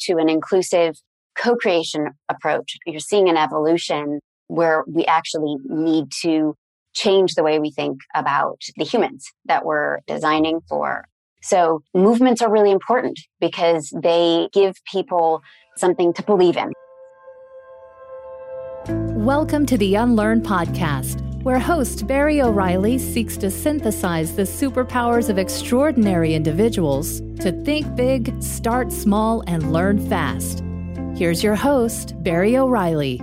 to an inclusive co-creation approach. You're seeing an evolution where we actually need to change the way we think about the humans that we're designing for. So movements are really important because they give people something to believe in. Welcome to the Unlearn Podcast, where host Barry O'Reilly seeks to synthesize the superpowers of extraordinary individuals to think big, start small, and learn fast. Here's your host, Barry O'Reilly.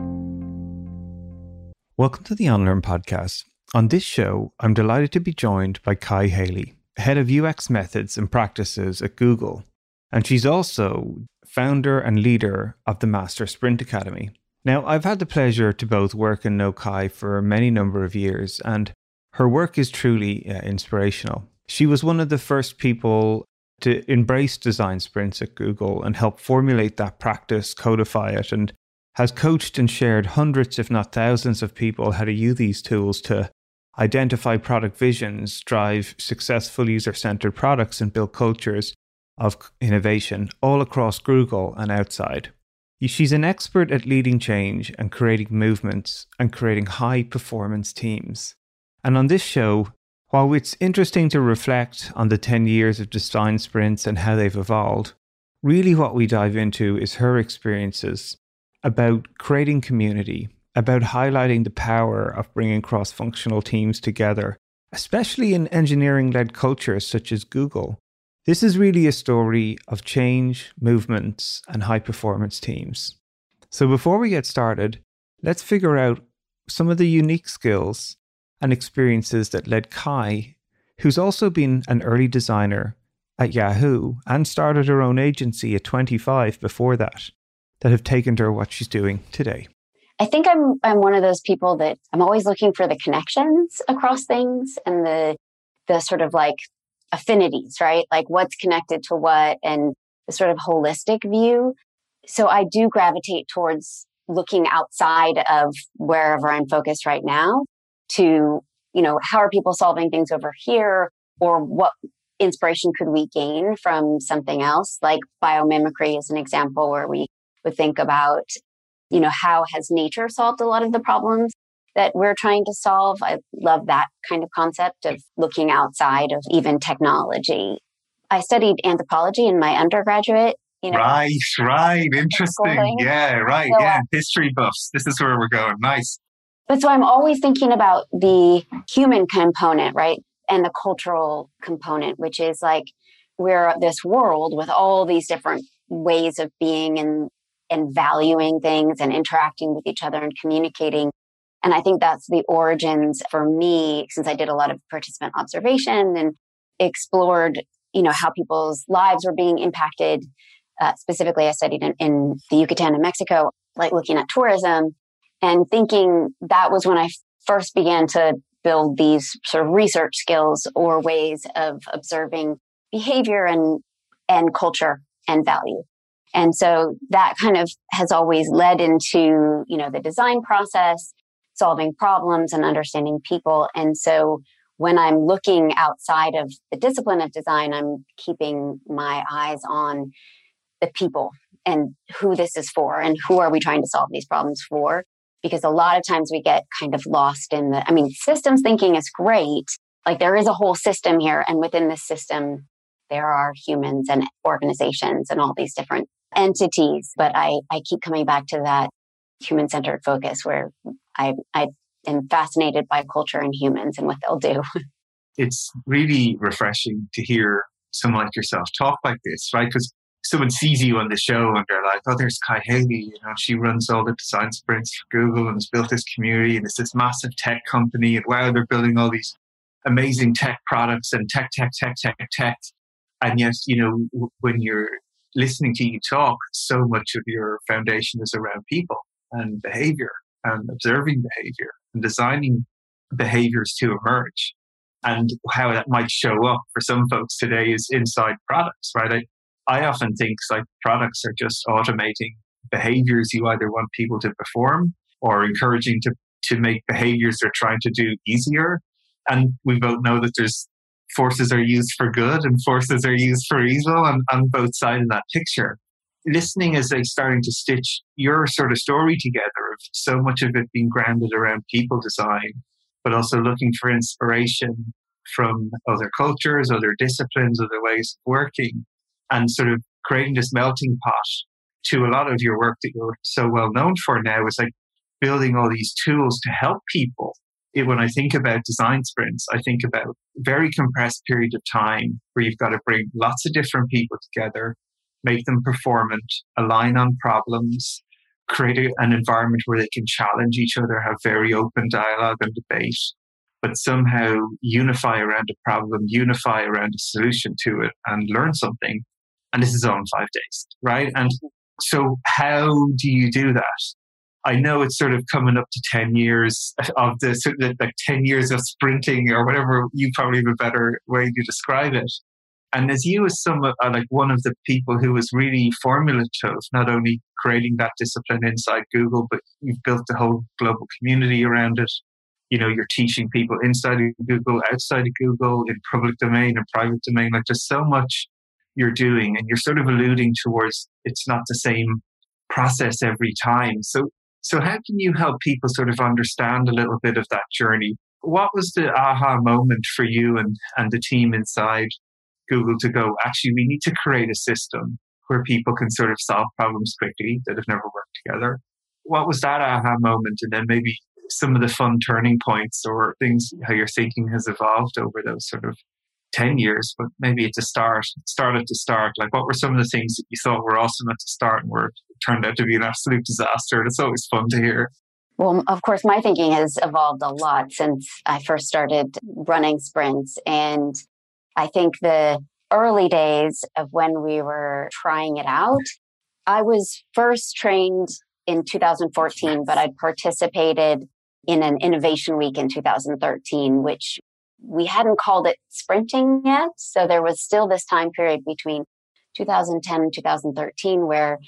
Welcome to the Unlearn Podcast. On this show, I'm delighted to be joined by Kai Haley, head of UX methods and practices at Google. And she's also founder and leader of the Master Sprint Academy. Now, I've had the pleasure to both work and know Kai for many number of years, and her work is truly uh, inspirational. She was one of the first people to embrace design sprints at Google and help formulate that practice, codify it, and has coached and shared hundreds, if not thousands, of people how to use these tools to identify product visions, drive successful user centered products, and build cultures of innovation all across Google and outside. She's an expert at leading change and creating movements and creating high performance teams. And on this show, while it's interesting to reflect on the 10 years of design sprints and how they've evolved, really what we dive into is her experiences about creating community, about highlighting the power of bringing cross functional teams together, especially in engineering led cultures such as Google, this is really a story of change, movements, and high performance teams. So before we get started, let's figure out some of the unique skills and experiences that led Kai, who's also been an early designer at Yahoo and started her own agency at 25 before that, that have taken her what she's doing today. I think I'm I'm one of those people that I'm always looking for the connections across things and the the sort of like affinities, right? Like what's connected to what and the sort of holistic view. So I do gravitate towards looking outside of wherever I'm focused right now to, you know, how are people solving things over here or what inspiration could we gain from something else? Like biomimicry is an example where we would think about, you know, how has nature solved a lot of the problems that we're trying to solve. I love that kind of concept of looking outside of even technology. I studied anthropology in my undergraduate. You know, right, right. Interesting. Yeah, right. So, yeah. Uh, history buffs. This is where we're going. Nice. But so I'm always thinking about the human component, right? And the cultural component, which is like we're this world with all these different ways of being and and valuing things and interacting with each other and communicating and I think that's the origins for me, since I did a lot of participant observation and explored, you know, how people's lives were being impacted. Uh, specifically, I studied in, in the Yucatan in Mexico, like looking at tourism and thinking that was when I first began to build these sort of research skills or ways of observing behavior and and culture and value. And so that kind of has always led into, you know, the design process solving problems and understanding people. And so when I'm looking outside of the discipline of design, I'm keeping my eyes on the people and who this is for and who are we trying to solve these problems for. Because a lot of times we get kind of lost in the, I mean, systems thinking is great. Like there is a whole system here. And within this system, there are humans and organizations and all these different entities. But I, I keep coming back to that human centered focus where I, I am fascinated by culture and humans and what they'll do. It's really refreshing to hear someone like yourself talk like this, right? Because someone sees you on the show and they're like, oh, there's Kai Haley, you know, she runs all the design sprints for Google and has built this community and it's this massive tech company and wow, they're building all these amazing tech products and tech, tech, tech, tech, tech. And yet, you know, when you're listening to you talk, so much of your foundation is around people and behavior and observing behavior and designing behaviors to emerge. And how that might show up for some folks today is inside products, right? I, I often think like products are just automating behaviors you either want people to perform or encouraging to, to make behaviors they're trying to do easier. And we both know that there's forces are used for good and forces are used for evil on, on both sides of that picture. Listening as they starting to stitch your sort of story together of so much of it being grounded around people design, but also looking for inspiration from other cultures, other disciplines, other ways of working, and sort of creating this melting pot to a lot of your work that you're so well known for now is like building all these tools to help people. It, when I think about design sprints, I think about very compressed period of time where you've got to bring lots of different people together, make them performant, align on problems, create a, an environment where they can challenge each other, have very open dialogue and debate, but somehow unify around a problem, unify around a solution to it, and learn something. And this is all in five days, right? And so, how do you do that? I know it's sort of coming up to 10 years of the like 10 years of sprinting or whatever you probably have a better way to describe it. And as you as some uh, like one of the people who was really formulative, not only creating that discipline inside Google, but you've built the whole global community around it you know, you're teaching people inside of Google, outside of Google, in public domain and private domain. Like there's so much you're doing and you're sort of alluding towards it's not the same process every time. So, so how can you help people sort of understand a little bit of that journey? What was the aha moment for you and, and the team inside Google to go, actually, we need to create a system where people can sort of solve problems quickly that have never worked together? What was that aha moment? And then maybe some of the fun turning points or things how your thinking has evolved over those sort of 10 years, but maybe at the start, start at the start. Like, what were some of the things that you thought were awesome at the start and were turned out to be an absolute disaster? And it's always fun to hear. Well, of course, my thinking has evolved a lot since I first started running sprints. And I think the early days of when we were trying it out, I was first trained in 2014, but I'd participated in an innovation week in 2013, which we hadn't called it sprinting yet. So there was still this time period between 2010 and 2013 where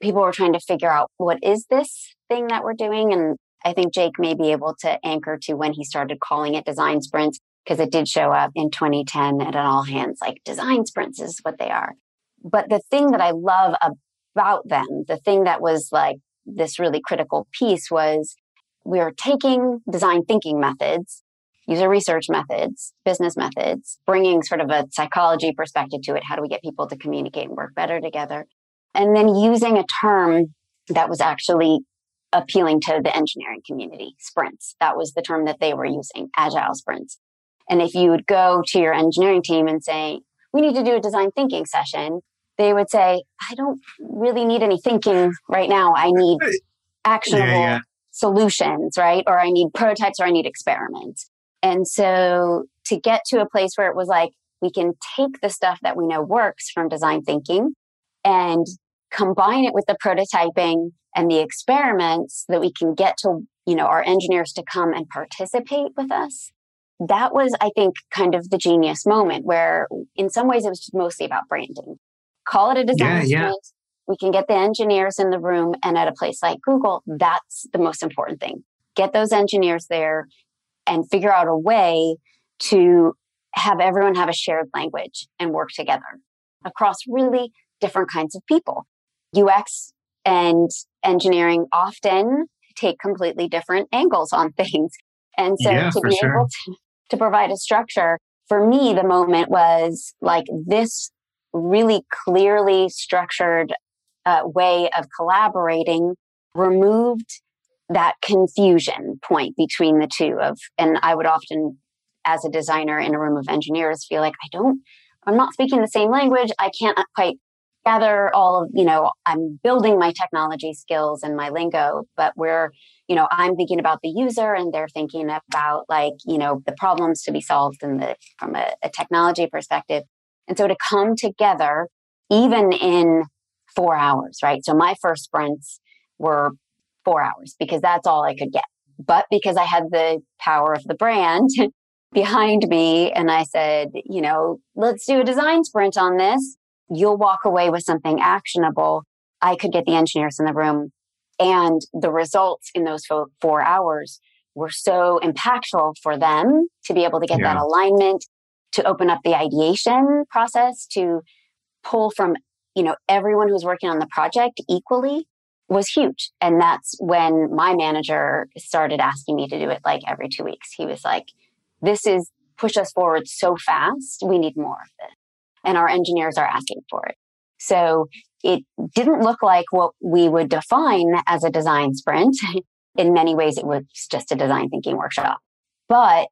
people were trying to figure out what is this thing that we're doing. And I think Jake may be able to anchor to when he started calling it design sprints because it did show up in 2010 at an all hands like design sprints is what they are. But the thing that I love about them, the thing that was like this really critical piece was we are taking design thinking methods, user research methods, business methods, bringing sort of a psychology perspective to it. How do we get people to communicate and work better together? And then using a term that was actually appealing to the engineering community, sprints. That was the term that they were using, agile sprints. And if you would go to your engineering team and say, we need to do a design thinking session, they would say, I don't really need any thinking right now. I need actionable yeah, yeah solutions, right? Or I need prototypes or I need experiments. And so to get to a place where it was like, we can take the stuff that we know works from design thinking and combine it with the prototyping and the experiments that we can get to, you know, our engineers to come and participate with us. That was, I think, kind of the genius moment where in some ways it was mostly about branding. Call it a design yeah, yeah we can get the engineers in the room and at a place like Google, that's the most important thing. Get those engineers there and figure out a way to have everyone have a shared language and work together across really different kinds of people. UX and engineering often take completely different angles on things. And so yeah, to be sure. able to, to provide a structure, for me, the moment was like this really clearly structured uh, way of collaborating removed that confusion point between the two of and i would often as a designer in a room of engineers feel like i don't i'm not speaking the same language. I can't quite gather all of you know i'm building my technology skills and my lingo but we're you know i'm thinking about the user and they're thinking about like you know the problems to be solved in the from a, a technology perspective and so to come together even in four hours, right? So my first sprints were four hours because that's all I could get. But because I had the power of the brand behind me and I said, you know, let's do a design sprint on this, you'll walk away with something actionable. I could get the engineers in the room. And the results in those four hours were so impactful for them to be able to get yeah. that alignment, to open up the ideation process, to pull from you know, everyone who's working on the project equally was huge. And that's when my manager started asking me to do it like every two weeks. He was like, this is push us forward so fast. We need more of this. And our engineers are asking for it. So it didn't look like what we would define as a design sprint. In many ways, it was just a design thinking workshop. But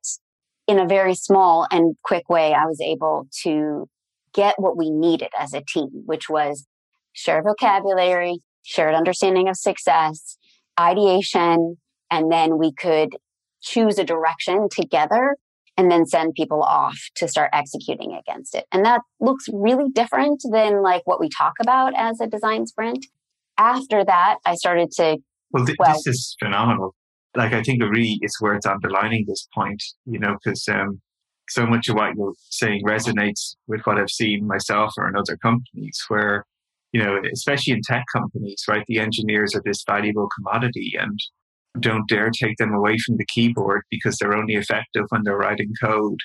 in a very small and quick way, I was able to get what we needed as a team, which was shared vocabulary, shared understanding of success, ideation, and then we could choose a direction together and then send people off to start executing against it. And that looks really different than like what we talk about as a design sprint. After that, I started to. Well, th- well this is phenomenal. Like, I think it really is worth underlining this point, you know, because um, so much of what you're saying resonates with what I've seen myself or in other companies where, you know, especially in tech companies, right? The engineers are this valuable commodity and don't dare take them away from the keyboard because they're only effective when they're writing code.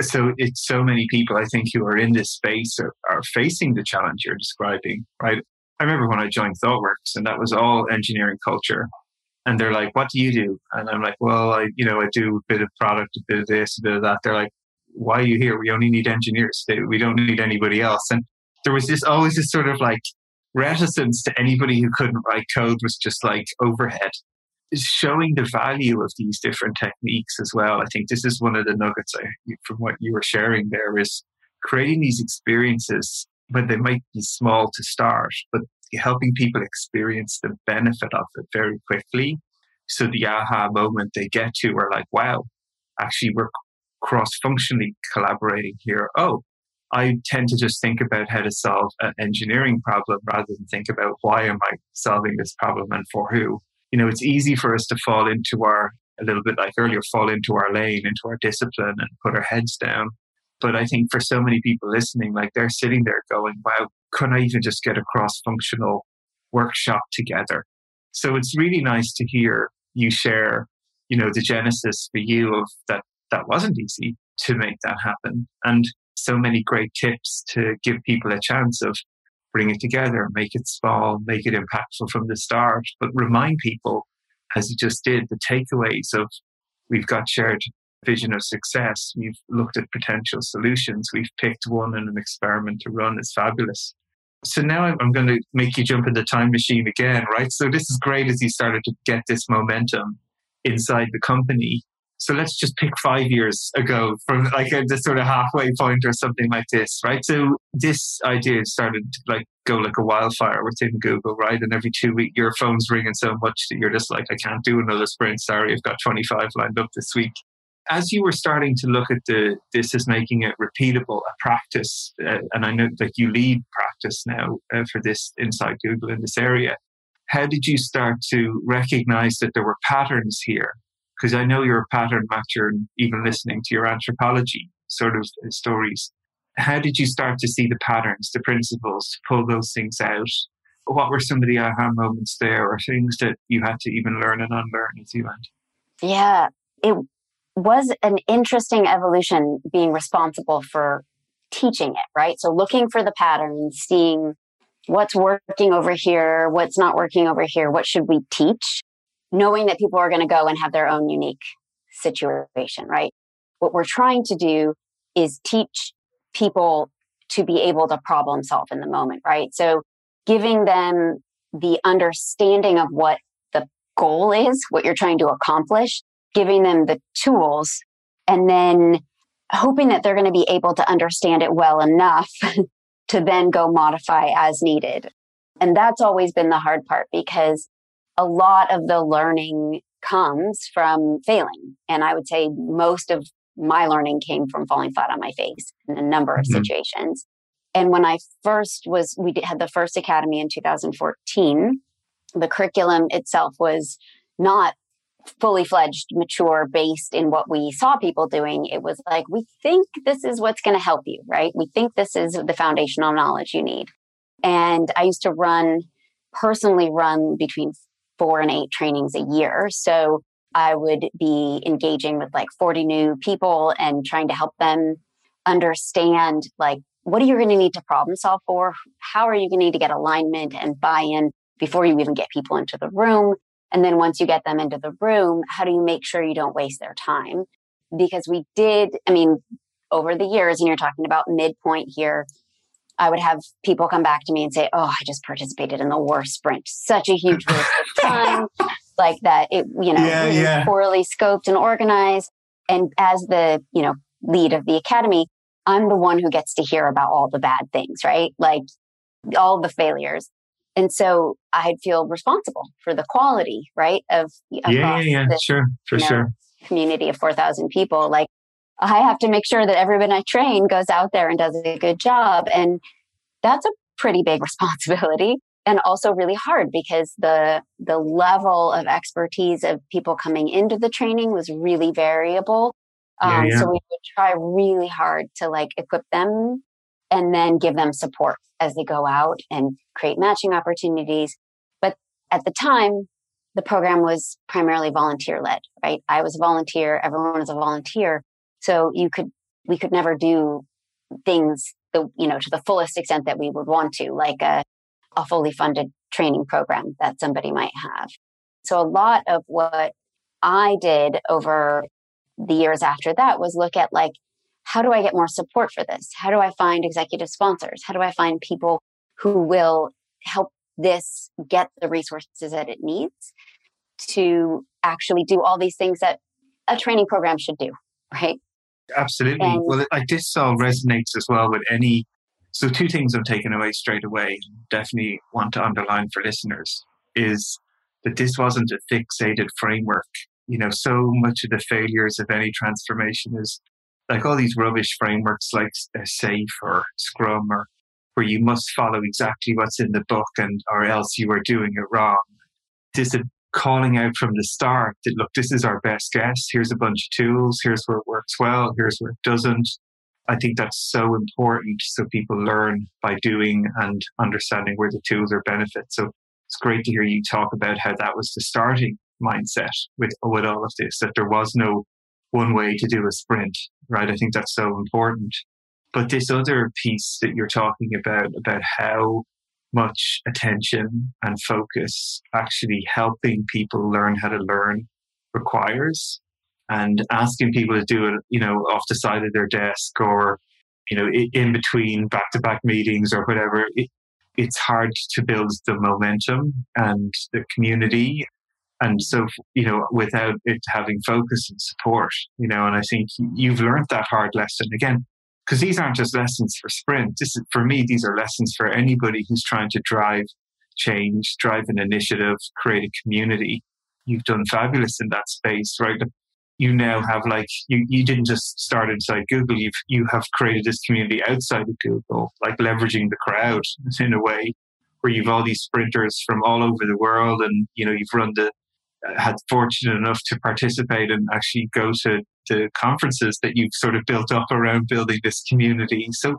So it's so many people I think who are in this space are, are facing the challenge you're describing, right? I remember when I joined ThoughtWorks and that was all engineering culture. And they're like, what do you do? And I'm like, well, I, you know, I do a bit of product, a bit of this, a bit of that. They're like, why are you here? We only need engineers. We don't need anybody else. And there was this always this sort of like reticence to anybody who couldn't write code was just like overhead showing the value of these different techniques as well. I think this is one of the nuggets I, from what you were sharing there is creating these experiences, but they might be small to start, but helping people experience the benefit of it very quickly. So the aha moment they get to are like, wow, actually we're cross functionally collaborating here. Oh, I tend to just think about how to solve an engineering problem rather than think about why am I solving this problem and for who you know, it's easy for us to fall into our, a little bit like earlier, fall into our lane, into our discipline and put our heads down. But I think for so many people listening, like they're sitting there going, wow, couldn't I even just get a cross functional workshop together? So it's really nice to hear you share, you know, the genesis for you of that, that wasn't easy to make that happen. And so many great tips to give people a chance of bring it together, make it small, make it impactful from the start, but remind people, as you just did, the takeaways of we've got shared vision of success, we've looked at potential solutions, we've picked one and an experiment to run It's fabulous. So now I'm going to make you jump in the time machine again, right? So this is great as you started to get this momentum inside the company. So let's just pick five years ago from like a, the sort of halfway point or something like this, right? So this idea started to like go like a wildfire within Google, right? And every two weeks your phone's ringing so much that you're just like, I can't do another sprint. Sorry, I've got 25 lined up this week. As you were starting to look at the this is making it repeatable, a practice, uh, and I know that you lead practice now uh, for this inside Google in this area. How did you start to recognize that there were patterns here because I know you're a pattern matcher and even listening to your anthropology sort of stories. How did you start to see the patterns, the principles, pull those things out? What were some of the aha moments there or things that you had to even learn and unlearn as you went? Yeah, it was an interesting evolution being responsible for teaching it, right? So looking for the patterns, seeing what's working over here, what's not working over here, what should we teach? Knowing that people are going to go and have their own unique situation, right? What we're trying to do is teach people to be able to problem solve in the moment, right? So giving them the understanding of what the goal is, what you're trying to accomplish, giving them the tools, and then hoping that they're going to be able to understand it well enough to then go modify as needed. And that's always been the hard part because a lot of the learning comes from failing. And I would say most of my learning came from falling flat on my face in a number of mm-hmm. situations. And when I first was, we had the first academy in 2014. The curriculum itself was not fully fledged, mature, based in what we saw people doing. It was like, we think this is what's going to help you, right? We think this is the foundational knowledge you need. And I used to run, personally run between four and eight trainings a year. So I would be engaging with like 40 new people and trying to help them understand like what are you going to need to problem solve for? How are you going to need to get alignment and buy in before you even get people into the room? And then once you get them into the room, how do you make sure you don't waste their time? Because we did, I mean, over the years, and you're talking about midpoint here, I would have people come back to me and say, Oh, I just participated in the worst sprint. Such a huge waste of time. like that, it, you know, yeah, really yeah. poorly scoped and organized. And as the, you know, lead of the academy, I'm the one who gets to hear about all the bad things, right? Like all the failures. And so I'd feel responsible for the quality, right? Of, yeah, yeah, yeah, the, sure, for you know, sure. Community of 4,000 people. Like I have to make sure that everyone I train goes out there and does a good job. And that's a pretty big responsibility and also really hard because the the level of expertise of people coming into the training was really variable. Yeah, Um, yeah. So we would try really hard to like equip them and then give them support as they go out and create matching opportunities. But at the time, the program was primarily volunteer led, right? I was a volunteer, everyone was a volunteer. So you could, we could never do things the, you know, to the fullest extent that we would want to, like a, a fully funded training program that somebody might have. So a lot of what I did over the years after that was look at like, how do I get more support for this? How do I find executive sponsors? How do I find people who will help this get the resources that it needs to actually do all these things that a training program should do, right? Absolutely. And- well, like this all resonates as well with any. So, two things I'm taking away straight away, definitely want to underline for listeners, is that this wasn't a fixated framework. You know, so much of the failures of any transformation is like all these rubbish frameworks like uh, SAFE or Scrum or where you must follow exactly what's in the book and or else you are doing it wrong. This is calling out from the start that look, this is our best guess. Here's a bunch of tools. Here's where it works well. Here's where it doesn't. I think that's so important so people learn by doing and understanding where the tools are benefit. So it's great to hear you talk about how that was the starting mindset with with all of this, that there was no one way to do a sprint, right? I think that's so important. But this other piece that you're talking about, about how much attention and focus actually helping people learn how to learn requires and asking people to do it, you know, off the side of their desk or, you know, in between back to back meetings or whatever, it, it's hard to build the momentum and the community. And so, you know, without it having focus and support, you know, and I think you've learned that hard lesson again, because these aren't just lessons for sprint. This is, for me, these are lessons for anybody who's trying to drive change, drive an initiative, create a community. You've done fabulous in that space, right? You now have like you, you didn't just start inside Google. You've you have created this community outside of Google, like leveraging the crowd in a way where you've all these sprinters from all over the world, and you know you've run the had fortunate enough to participate and actually go to the conferences that you've sort of built up around building this community. So,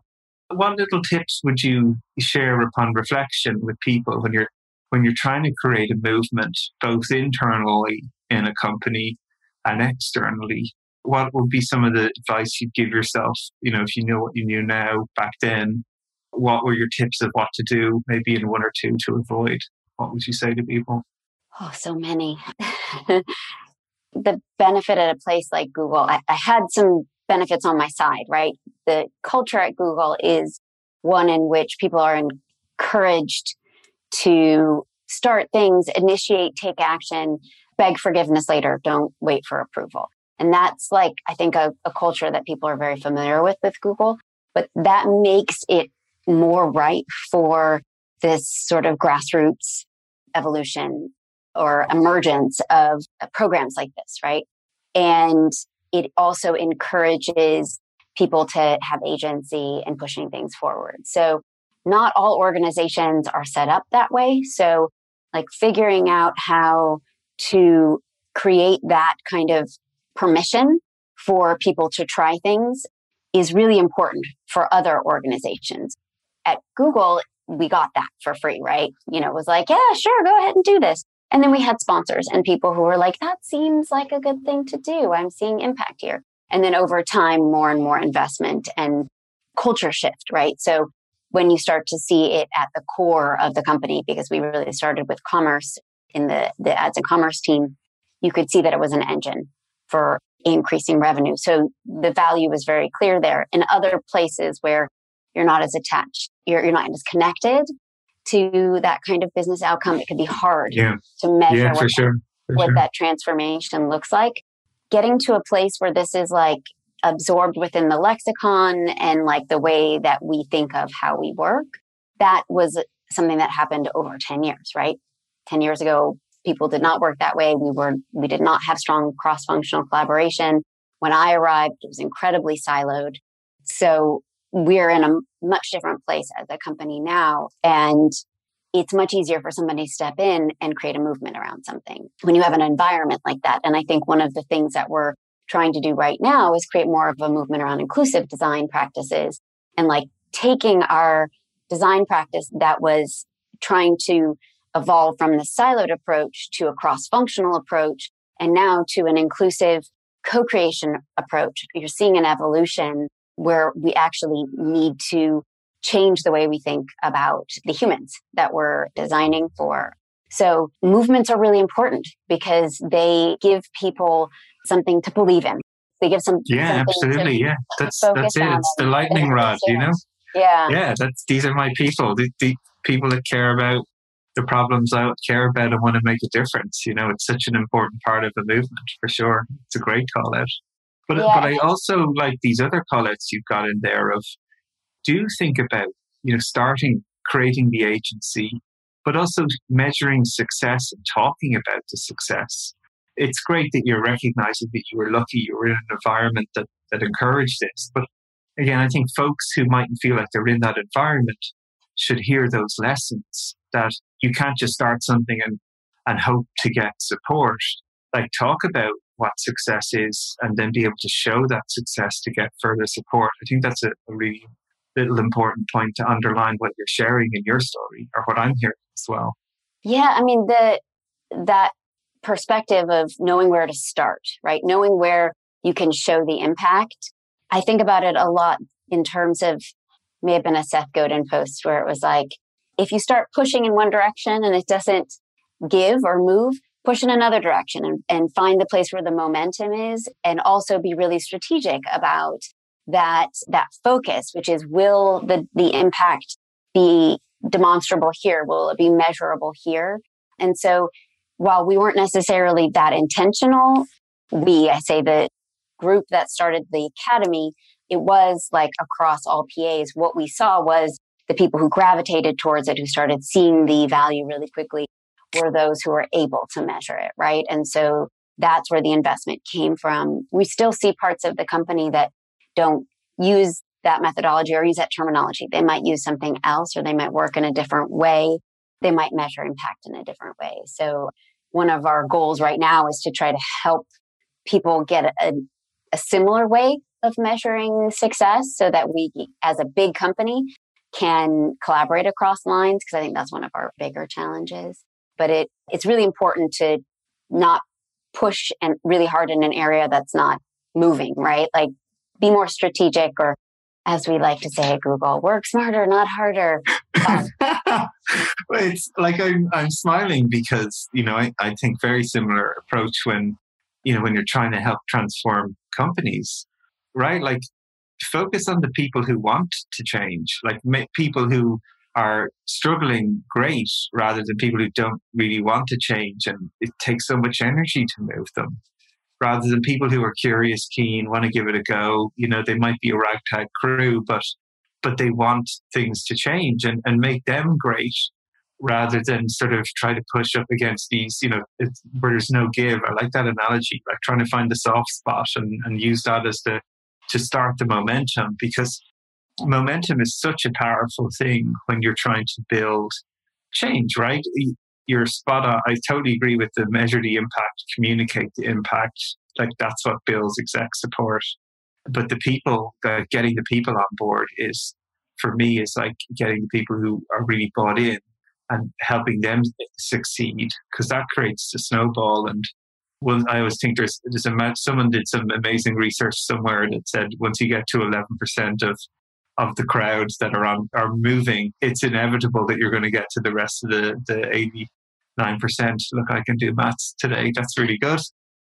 what little tips would you share upon reflection with people when you're when you're trying to create a movement both internally in a company and externally? What would be some of the advice you'd give yourself? You know, if you know what you knew now back then, what were your tips of what to do, maybe in one or two to avoid? What would you say to people? Oh, so many. the benefit at a place like Google, I, I had some benefits on my side, right? The culture at Google is one in which people are encouraged to start things, initiate, take action, beg forgiveness later, don't wait for approval. And that's like, I think, a, a culture that people are very familiar with with Google, but that makes it more right for this sort of grassroots evolution or emergence of uh, programs like this, right? And it also encourages people to have agency in pushing things forward. So, not all organizations are set up that way. So, like figuring out how to create that kind of permission for people to try things is really important for other organizations. At Google, we got that for free, right? You know, it was like, yeah, sure, go ahead and do this. And then we had sponsors and people who were like, that seems like a good thing to do. I'm seeing impact here. And then over time, more and more investment and culture shift, right? So when you start to see it at the core of the company, because we really started with commerce in the, the ads and commerce team, you could see that it was an engine for increasing revenue. So the value was very clear there. In other places where you're not as attached, you're, you're not as connected to that kind of business outcome, it could be hard yeah. to measure yeah, what, sure. What sure. that transformation looks like. Getting to a place where this is like absorbed within the lexicon and like the way that we think of how we work, that was something that happened over 10 years, right? 10 years ago, people did not work that way. We were, we did not have strong cross functional collaboration. When I arrived, it was incredibly siloed. So we're in a much different place as a company now. And it's much easier for somebody to step in and create a movement around something when you have an environment like that. And I think one of the things that we're trying to do right now is create more of a movement around inclusive design practices and like taking our design practice that was trying to evolve from the siloed approach to a cross functional approach and now to an inclusive co creation approach. You're seeing an evolution where we actually need to change the way we think about the humans that we're designing for. So movements are really important because they give people something to believe in. They give some yeah, absolutely, to yeah. That's that's it. It's the lightning rod, you know. Yeah, yeah. That's these are my people. The, the people that care about the problems I care about and want to make a difference. You know, it's such an important part of the movement for sure. It's a great call out. But Yeah. but I also like these other call outs you've got in there of do think about, you know, starting creating the agency, but also measuring success and talking about the success. It's great that you're recognizing that you were lucky you were in an environment that, that encouraged this. But again, I think folks who mightn't feel like they're in that environment should hear those lessons that you can't just start something and, and hope to get support. Like talk about what success is and then be able to show that success to get further support. I think that's a, really little important point to underline what you're sharing in your story or what I'm hearing as well. Yeah, I mean the that perspective of knowing where to start, right? Knowing where you can show the impact. I think about it a lot in terms of may have been a Seth Godin post where it was like if you start pushing in one direction and it doesn't give or move, push in another direction and, and find the place where the momentum is and also be really strategic about that that focus, which is will the the impact be demonstrable here? Will it be measurable here? And so while we weren't necessarily that intentional, we, I say the group that started the academy, it was like across all PAs. What we saw was the people who gravitated towards it, who started seeing the value really quickly, were those who were able to measure it, right? And so that's where the investment came from. We still see parts of the company that don't use that methodology or use that terminology. They might use something else or they might work in a different way. They might measure impact in a different way. So one of our goals right now is to try to help people get a, a similar way of measuring success so that we, as a big company, can collaborate across lines because I think that's one of our bigger challenges. But it it's really important to not push and really hard in an area that's not moving, right? Like be more strategic or as we like to say at Google, work smarter, not harder. It's like I'm I'm smiling because you know I, I think very similar approach when you know when you're trying to help transform companies, right? Like focus on the people who want to change, like people who are struggling great rather than people who don't really want to change and it takes so much energy to move them rather than people who are curious keen want to give it a go. You know they might be a ragtag crew but but they want things to change and, and make them great rather than sort of try to push up against these you know where there's no give. I like that analogy like trying to find the soft spot and, and use that as the to start the momentum because momentum is such a powerful thing when you're trying to build change, right? You're spot on. I totally agree with the measure the impact, communicate the impact. Like that's what builds exec support. But the people, uh, getting the people on board is, for me, is like getting the people who are really bought in and helping them succeed because that creates the snowball. And I always think there's, there's a, someone did some amazing research somewhere that said once you get to 11% of of the crowds that are on are moving, it's inevitable that you're going to get to the rest of the the eighty nine percent. Look, I can do maths today. That's really good.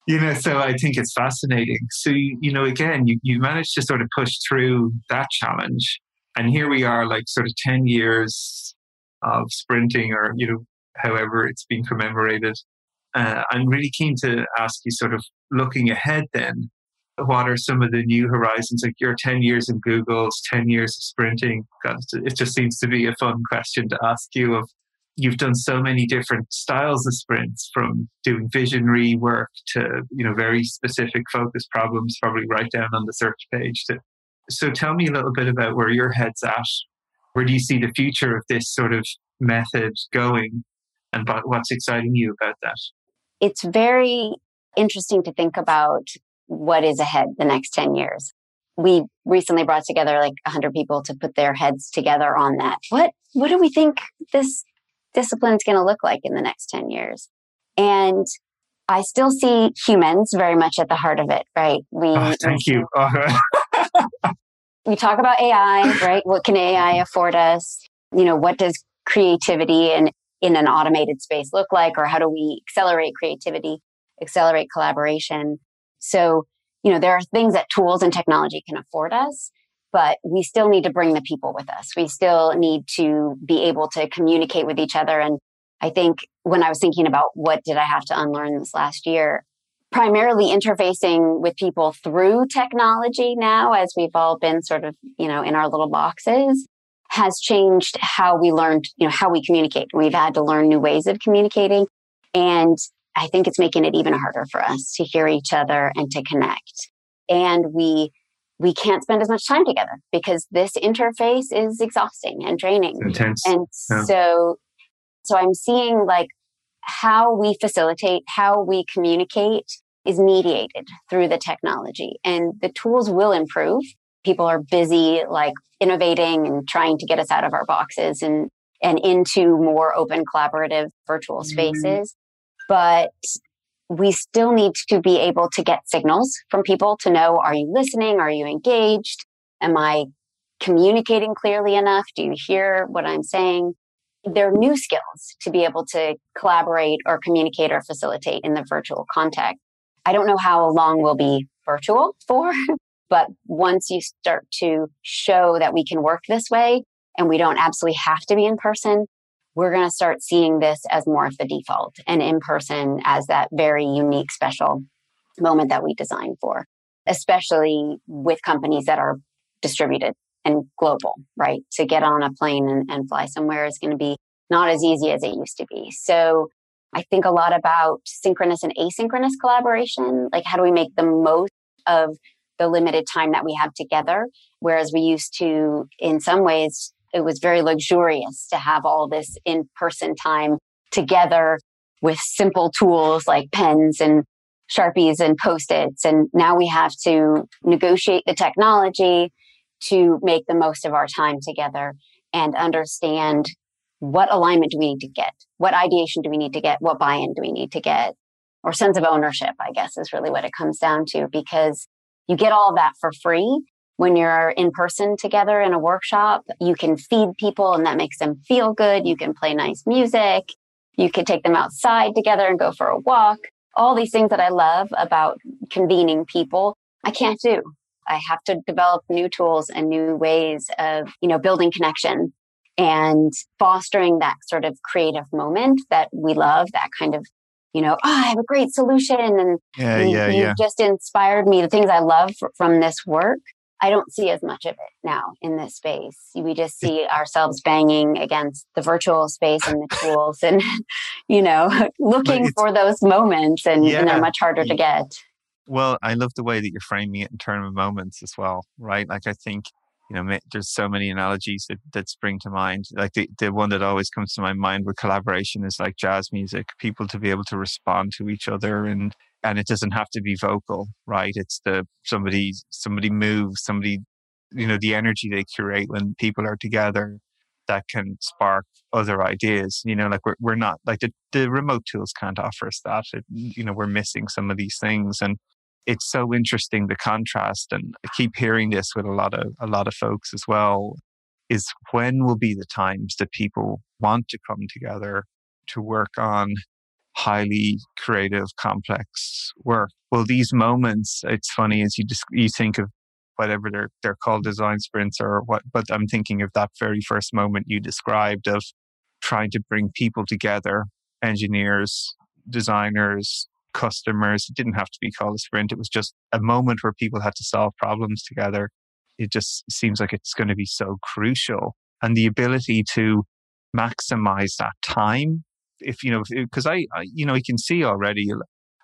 You know, so I think it's fascinating. So you, you know, again, you you managed to sort of push through that challenge, and here we are, like sort of ten years of sprinting, or you know, however it's been commemorated. Uh, I'm really keen to ask you, sort of looking ahead, then what are some of the new horizons? Like your 10 years in Google's 10 years of sprinting. It just seems to be a fun question to ask you of you've done so many different styles of sprints from doing visionary work to, you know, very specific focus problems, probably right down on the search page. To, so tell me a little bit about where your head's at. Where do you see the future of this sort of method going and what's exciting you about that? It's very interesting to think about what is ahead the next 10 years. We recently brought together like 100 people to put their heads together on that. What what do we think this discipline is going to look like in the next 10 years? And I still see humans very much at the heart of it, right? We oh, thank you. we talk about AI, right? What can AI afford us? You know, what does creativity and in an automated space look like or how do we accelerate creativity, accelerate collaboration? So, you know, there are things that tools and technology can afford us, but we still need to bring the people with us. We still need to be able to communicate with each other. And I think when I was thinking about what did I have to unlearn this last year, primarily interfacing with people through technology now, as we've all been sort of, you know, in our little boxes, has changed how we learned, you know, how we communicate. We've had to learn new ways of communicating. And I think it's making it even harder for us to hear each other and to connect. And we we can't spend as much time together because this interface is exhausting and draining. Intense. And yeah. so so I'm seeing like how we facilitate, how we communicate is mediated through the technology and the tools will improve. People are busy like innovating and trying to get us out of our boxes and and into more open collaborative virtual mm-hmm. spaces but we still need to be able to get signals from people to know are you listening? Are you engaged? Am I communicating clearly enough? Do you hear what I'm saying? There are new skills to be able to collaborate or communicate or facilitate in the virtual context. I don't know how long we'll be virtual for, but once you start to show that we can work this way and we don't absolutely have to be in person, we're going to start seeing this as more of the default and in person as that very unique, special moment that we design for, especially with companies that are distributed and global, right? To get on a plane and, and fly somewhere is going to be not as easy as it used to be. So I think a lot about synchronous and asynchronous collaboration. Like, how do we make the most of the limited time that we have together? Whereas we used to, in some ways, it was very luxurious to have all this in person time together with simple tools like pens and sharpies and post-its. And now we have to negotiate the technology to make the most of our time together and understand what alignment do we need to get? What ideation do we need to get? What buy-in do we need to get? Or sense of ownership i guess is really what it comes down to because you get all that for free when you're in person together in a workshop, you can feed people and that makes them feel good. You can play nice music. You can take them outside together and go for a walk. All these things that I love about convening people, I can't do. I have to develop new tools and new ways of, you know, building connection and fostering that sort of creative moment that we love, that kind of, you know, oh, I have a great solution. And yeah, you, yeah, you yeah. just inspired me. The things I love from this work I don't see as much of it now in this space. We just see ourselves banging against the virtual space and the tools and, you know, looking for those moments and, yeah, and they're much harder to get. Well, I love the way that you're framing it in terms of moments as well, right? Like, I think, you know, there's so many analogies that, that spring to mind. Like, the, the one that always comes to my mind with collaboration is like jazz music, people to be able to respond to each other and and it doesn't have to be vocal right it's the somebody somebody moves somebody you know the energy they create when people are together that can spark other ideas you know like we're, we're not like the, the remote tools can't offer us that it, you know we're missing some of these things and it's so interesting the contrast and I keep hearing this with a lot of a lot of folks as well is when will be the times that people want to come together to work on highly creative complex work? Well these moments it's funny as you just you think of whatever they're they're called design sprints or what but i'm thinking of that very first moment you described of trying to bring people together engineers designers customers. It didn't have to be called a sprint. It was just a moment where people had to solve problems together. It just seems like it's going to be so crucial. And the ability to maximize that time, if you know, because uh, I, I, you know, you can see already.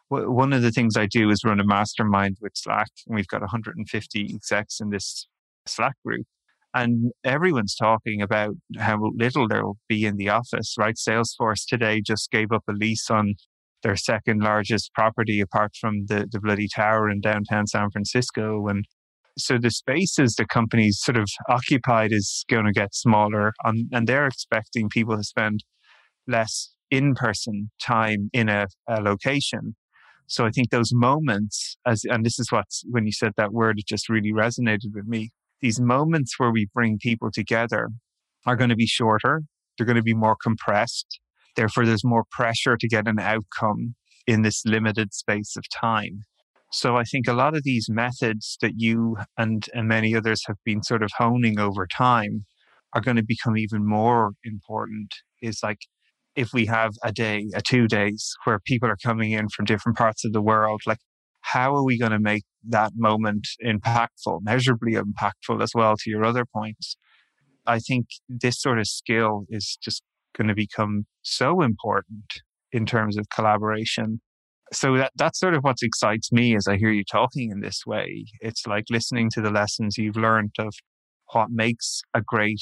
One of the things I do is run a mastermind with Slack, and we've got 150 execs in this Slack group and everyone's talking about how little there will be in the office, right? Salesforce today just gave up a lease on their second largest property apart from the, the bloody tower in downtown San Francisco. And so the spaces the companies sort of occupied is going to get smaller on, and they're expecting people to spend less in-person time in a, a location. So I think those moments, as and this is what when you said that word, it just really resonated with me. These moments where we bring people together are going to be shorter. They're going to be more compressed. Therefore, there's more pressure to get an outcome in this limited space of time. So I think a lot of these methods that you and, and many others have been sort of honing over time are going to become even more important. Is like if we have a day, a two days where people are coming in from different parts of the world, like how are we going to make that moment impactful, measurably impactful as well to your other points? I think this sort of skill is just going to become so important in terms of collaboration. So that that's sort of what excites me as I hear you talking in this way. It's like listening to the lessons you've learned of what makes a great,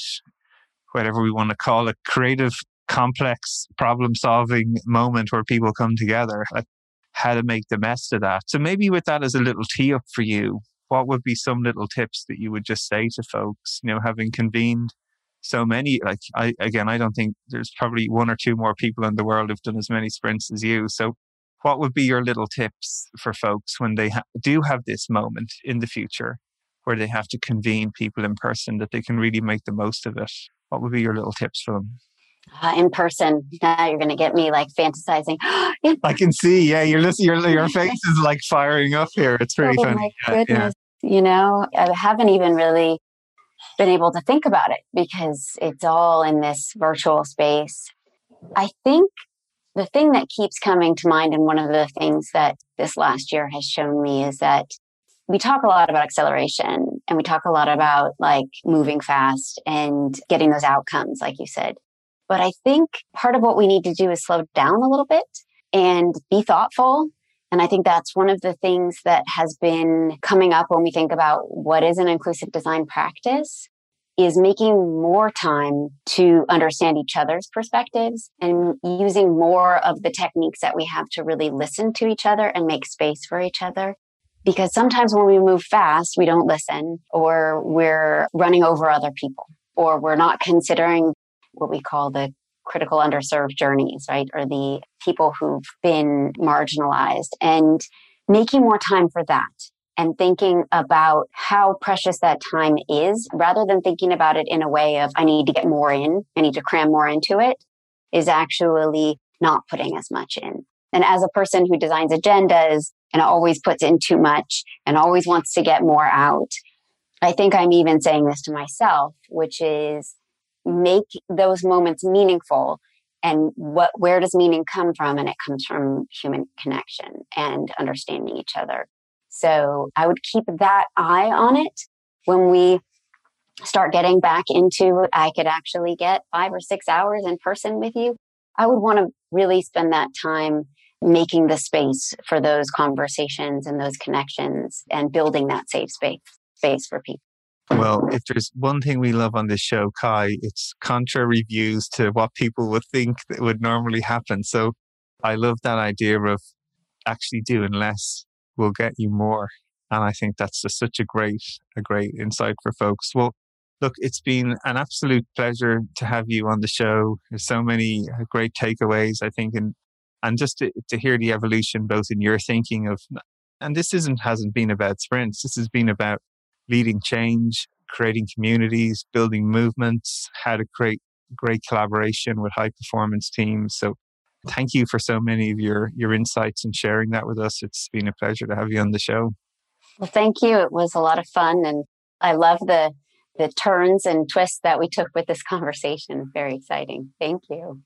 whatever we want to call it, creative, complex problem solving moment where people come together. Like how to make the best of that. So maybe with that as a little tee up for you, what would be some little tips that you would just say to folks, you know, having convened so many like i again i don't think there's probably one or two more people in the world who've done as many sprints as you so what would be your little tips for folks when they ha- do have this moment in the future where they have to convene people in person that they can really make the most of it what would be your little tips for them uh, in person. Now you're going to get me like fantasizing. I can see. Yeah, your your your face is like firing up here. It's pretty oh, funny. My goodness. Yeah. You know, I haven't even really been able to think about it because it's all in this virtual space. I think the thing that keeps coming to mind, and one of the things that this last year has shown me, is that we talk a lot about acceleration and we talk a lot about like moving fast and getting those outcomes, like you said. But I think part of what we need to do is slow down a little bit and be thoughtful and I think that's one of the things that has been coming up when we think about what is an inclusive design practice is making more time to understand each other's perspectives and using more of the techniques that we have to really listen to each other and make space for each other. Because sometimes when we move fast, we don't listen or we're running over other people or we're not considering what we call the critical underserved journeys, right? Or the people who've been marginalized and making more time for that and thinking about how precious that time is rather than thinking about it in a way of, I need to get more in, I need to cram more into it, is actually not putting as much in. And as a person who designs agendas and always puts in too much and always wants to get more out, I think I'm even saying this to myself, which is make those moments meaningful and what where does meaning come from? And it comes from human connection and understanding each other. So i would keep that eye on it. When we start getting back into i could actually get five or six hours in person with you i would want to really spend that time making the space for those conversations and those connections and building that safe space space for people well, if there's one thing we love on this show, Kai, it's contrary views to what people would think that would normally happen. So I love that idea of actually doing less will get you more. And I think that's just such a great, a great insight for folks. Well, look, it's been an absolute pleasure to have you on the show. There's so many uh, great takeaways, I think, and and just to, to hear the evolution both in your thinking of And this isn't hasn't been about sprints. This has been about leading change, creating communities, building movements, how to create great collaboration with high performance teams. So thank you for so many of your your insights and sharing that with us. It's been a pleasure to have you on the show. Well, thank you. It was a lot of fun and I love the the turns and twists that we took with this conversation. Very exciting. Thank you.